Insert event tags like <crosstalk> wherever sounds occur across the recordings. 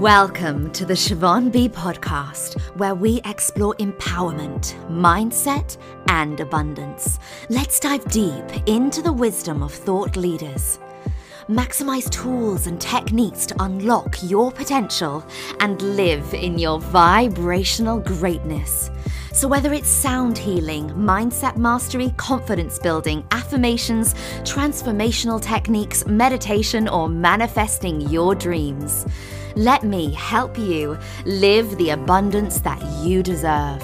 Welcome to the Siobhan B podcast, where we explore empowerment, mindset, and abundance. Let's dive deep into the wisdom of thought leaders. Maximize tools and techniques to unlock your potential and live in your vibrational greatness. So, whether it's sound healing, mindset mastery, confidence building, affirmations, transformational techniques, meditation, or manifesting your dreams, let me help you live the abundance that you deserve.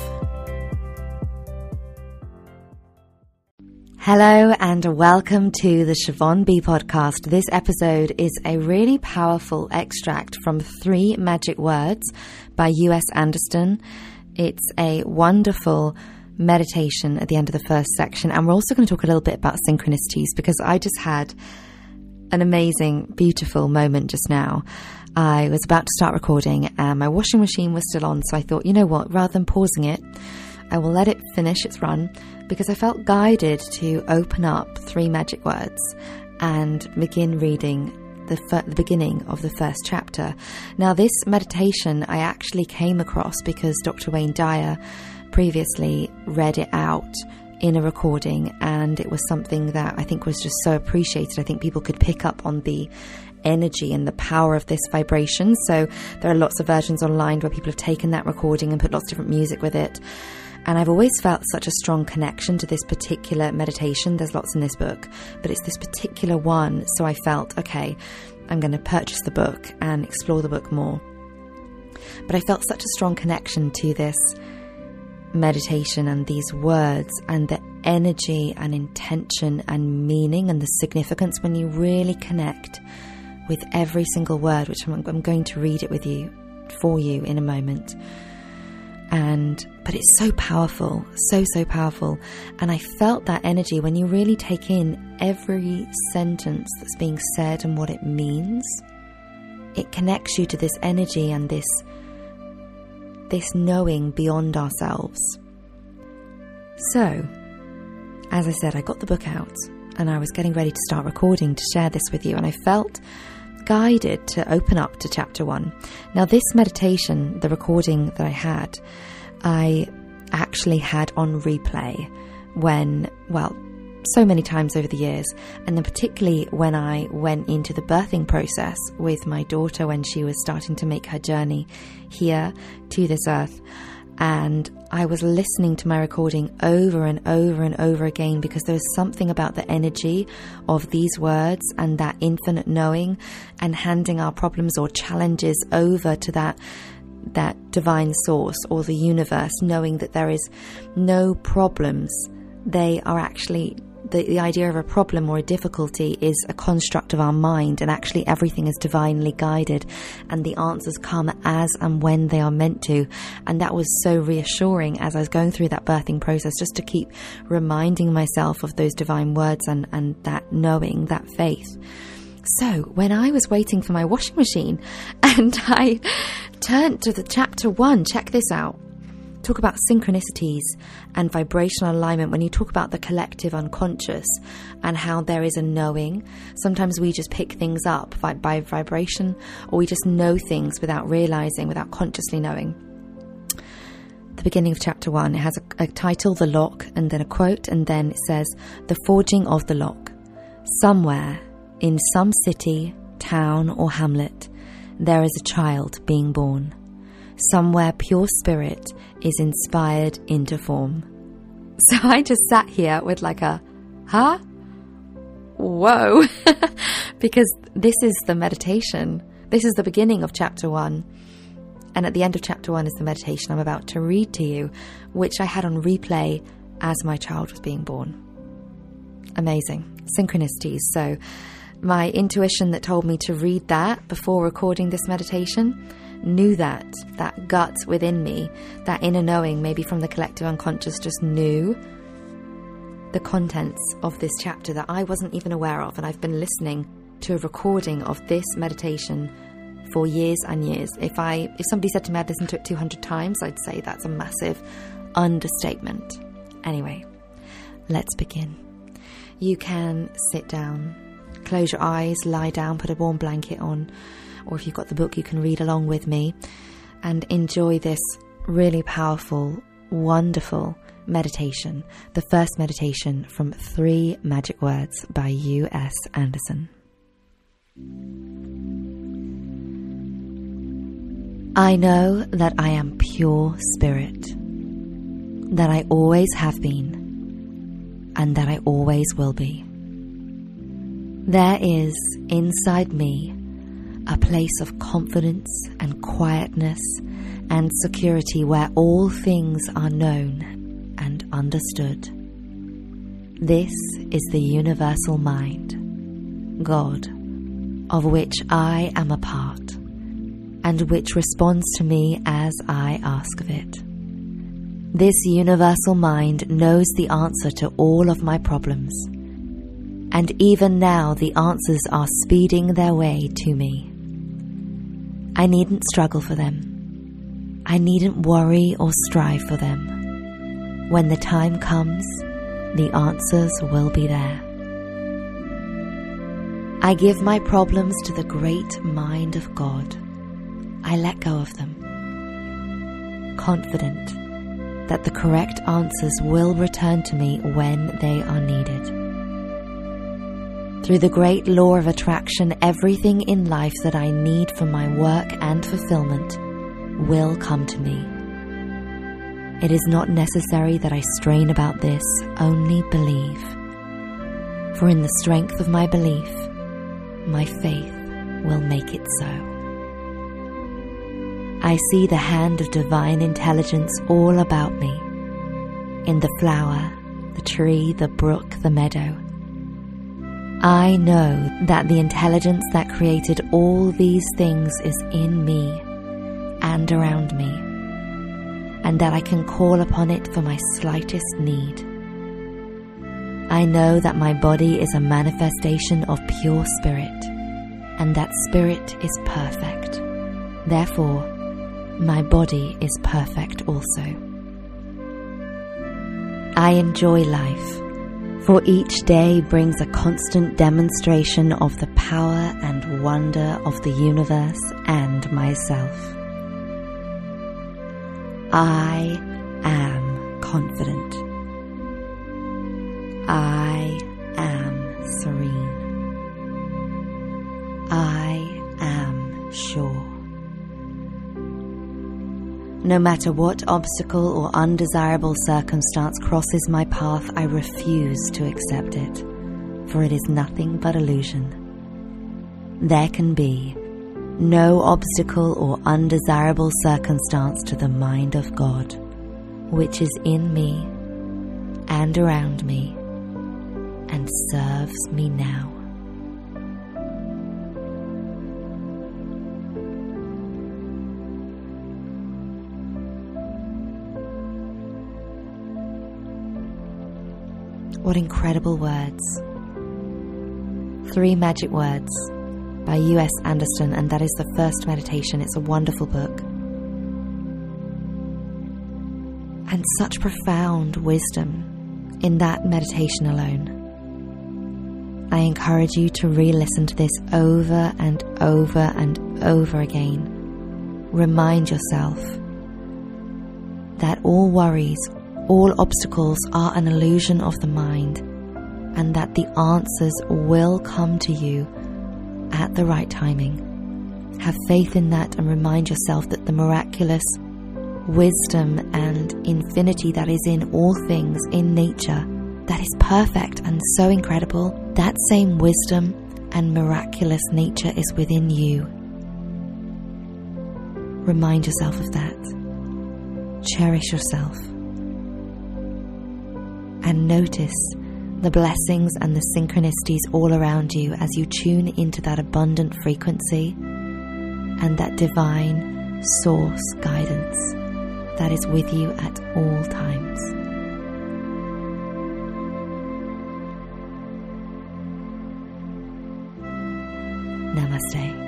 Hello and welcome to the Siobhan B podcast. This episode is a really powerful extract from Three Magic Words by U.S. Andersen. It's a wonderful meditation at the end of the first section, and we're also going to talk a little bit about synchronicities because I just had an amazing, beautiful moment just now. I was about to start recording and my washing machine was still on, so I thought, you know what, rather than pausing it, I will let it finish its run because I felt guided to open up three magic words and begin reading the, the beginning of the first chapter. Now, this meditation I actually came across because Dr. Wayne Dyer previously read it out in a recording, and it was something that I think was just so appreciated. I think people could pick up on the energy and the power of this vibration. So there are lots of versions online where people have taken that recording and put lots of different music with it. And I've always felt such a strong connection to this particular meditation. There's lots in this book, but it's this particular one. So I felt, okay, I'm going to purchase the book and explore the book more. But I felt such a strong connection to this meditation and these words and the energy and intention and meaning and the significance when you really connect with every single word, which I'm, I'm going to read it with you for you in a moment. And but it's so powerful, so so powerful, and I felt that energy when you really take in every sentence that's being said and what it means. It connects you to this energy and this this knowing beyond ourselves. So, as I said, I got the book out and I was getting ready to start recording to share this with you, and I felt guided to open up to chapter one. Now, this meditation, the recording that I had, I actually had on replay when, well, so many times over the years, and then particularly when I went into the birthing process with my daughter when she was starting to make her journey here to this earth. And I was listening to my recording over and over and over again because there was something about the energy of these words and that infinite knowing and handing our problems or challenges over to that that divine source or the universe knowing that there is no problems. They are actually the, the idea of a problem or a difficulty is a construct of our mind, and actually everything is divinely guided, and the answers come as and when they are meant to. And that was so reassuring as I was going through that birthing process, just to keep reminding myself of those divine words and, and that knowing, that faith. So, when I was waiting for my washing machine <laughs> and I turned to the chapter one, check this out talk about synchronicities and vibrational alignment, when you talk about the collective unconscious and how there is a knowing, sometimes we just pick things up by, by vibration or we just know things without realizing, without consciously knowing. The beginning of chapter one, it has a, a title, The Lock, and then a quote, and then it says, The Forging of the Lock. Somewhere in some city, town, or hamlet, there is a child being born. Somewhere pure spirit is inspired into form. <laughs> So I just sat here with like a, huh? Whoa. <laughs> because this is the meditation. This is the beginning of chapter one. And at the end of chapter one is the meditation I'm about to read to you, which I had on replay as my child was being born. Amazing. Synchronicities. So, my intuition that told me to read that before recording this meditation knew that, that gut within me, that inner knowing, maybe from the collective unconscious, just knew the contents of this chapter that I wasn't even aware of. And I've been listening to a recording of this meditation for years and years. If I if somebody said to me I'd listened to it 200 times, I'd say that's a massive understatement. Anyway, let's begin. You can sit down, close your eyes, lie down, put a warm blanket on or if you've got the book, you can read along with me and enjoy this really powerful, wonderful meditation. The first meditation from Three Magic Words by U.S. Andersen. I know that I am pure spirit, that I always have been, and that I always will be. There is inside me a place of confidence and quietness and security where all things are known and understood. This is the universal mind, God, of which I am a part and which responds to me as I ask of it. This universal mind knows the answer to all of my problems, and even now the answers are speeding their way to me. I needn't struggle for them. I needn't worry or strive for them. When the time comes, the answers will be there. I give my problems to the great mind of God I let go of them, confident that the correct answers will return to me when they are needed. Through the great law of attraction, everything in life that I need for my work and fulfillment will come to me. It is not necessary that I strain about this, only believe. For in the strength of my belief, my faith will make it so. I see the hand of divine intelligence all about me in the flower, the tree, the brook, the meadow. I know that the intelligence that created all these things is in me and around me, and that I can call upon it for my slightest need. I know that my body is a manifestation of pure spirit, and that spirit is perfect. Therefore, my body is perfect also. I enjoy life, for each day brings a constant demonstration of the power and wonder of the universe and myself. I am confident. No matter what obstacle or undesirable circumstance crosses my path, I refuse to accept it, for it is nothing but illusion. There can be no obstacle or undesirable circumstance to the mind of God, which is in me and around me and serves me now. What incredible words. Three Magic Words by U.S. Andersen, and that is the first meditation. It's a wonderful book. And such profound wisdom in that meditation alone. I encourage you to re listen to this over and over and over again. Remind yourself that all worries, all obstacles are an illusion of the mind, and that the answers will come to you at the right timing. Have faith in that and remind yourself that the miraculous wisdom and infinity that is in all things in nature, that is perfect and so incredible, that same wisdom and miraculous nature is within you. Remind yourself of that. Cherish yourself and notice the blessings and the synchronicities all around you as you tune into that abundant frequency and that divine source guidance that is with you at all times. Namaste.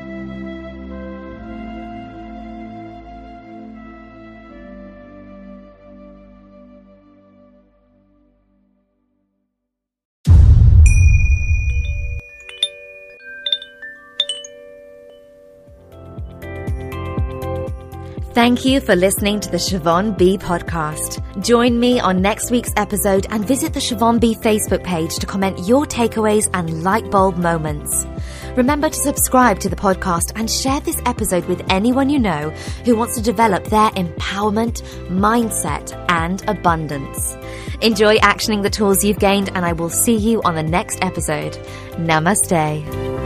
Thank you for listening to the Siobhan B podcast. Join me on next week's episode and visit the Siobhan B Facebook page to comment your takeaways and light bulb moments. Remember to subscribe to the podcast and share this episode with anyone you know who wants to develop their empowerment, mindset, and abundance. Enjoy actioning the tools you've gained, and I will see you on the next episode. Namaste.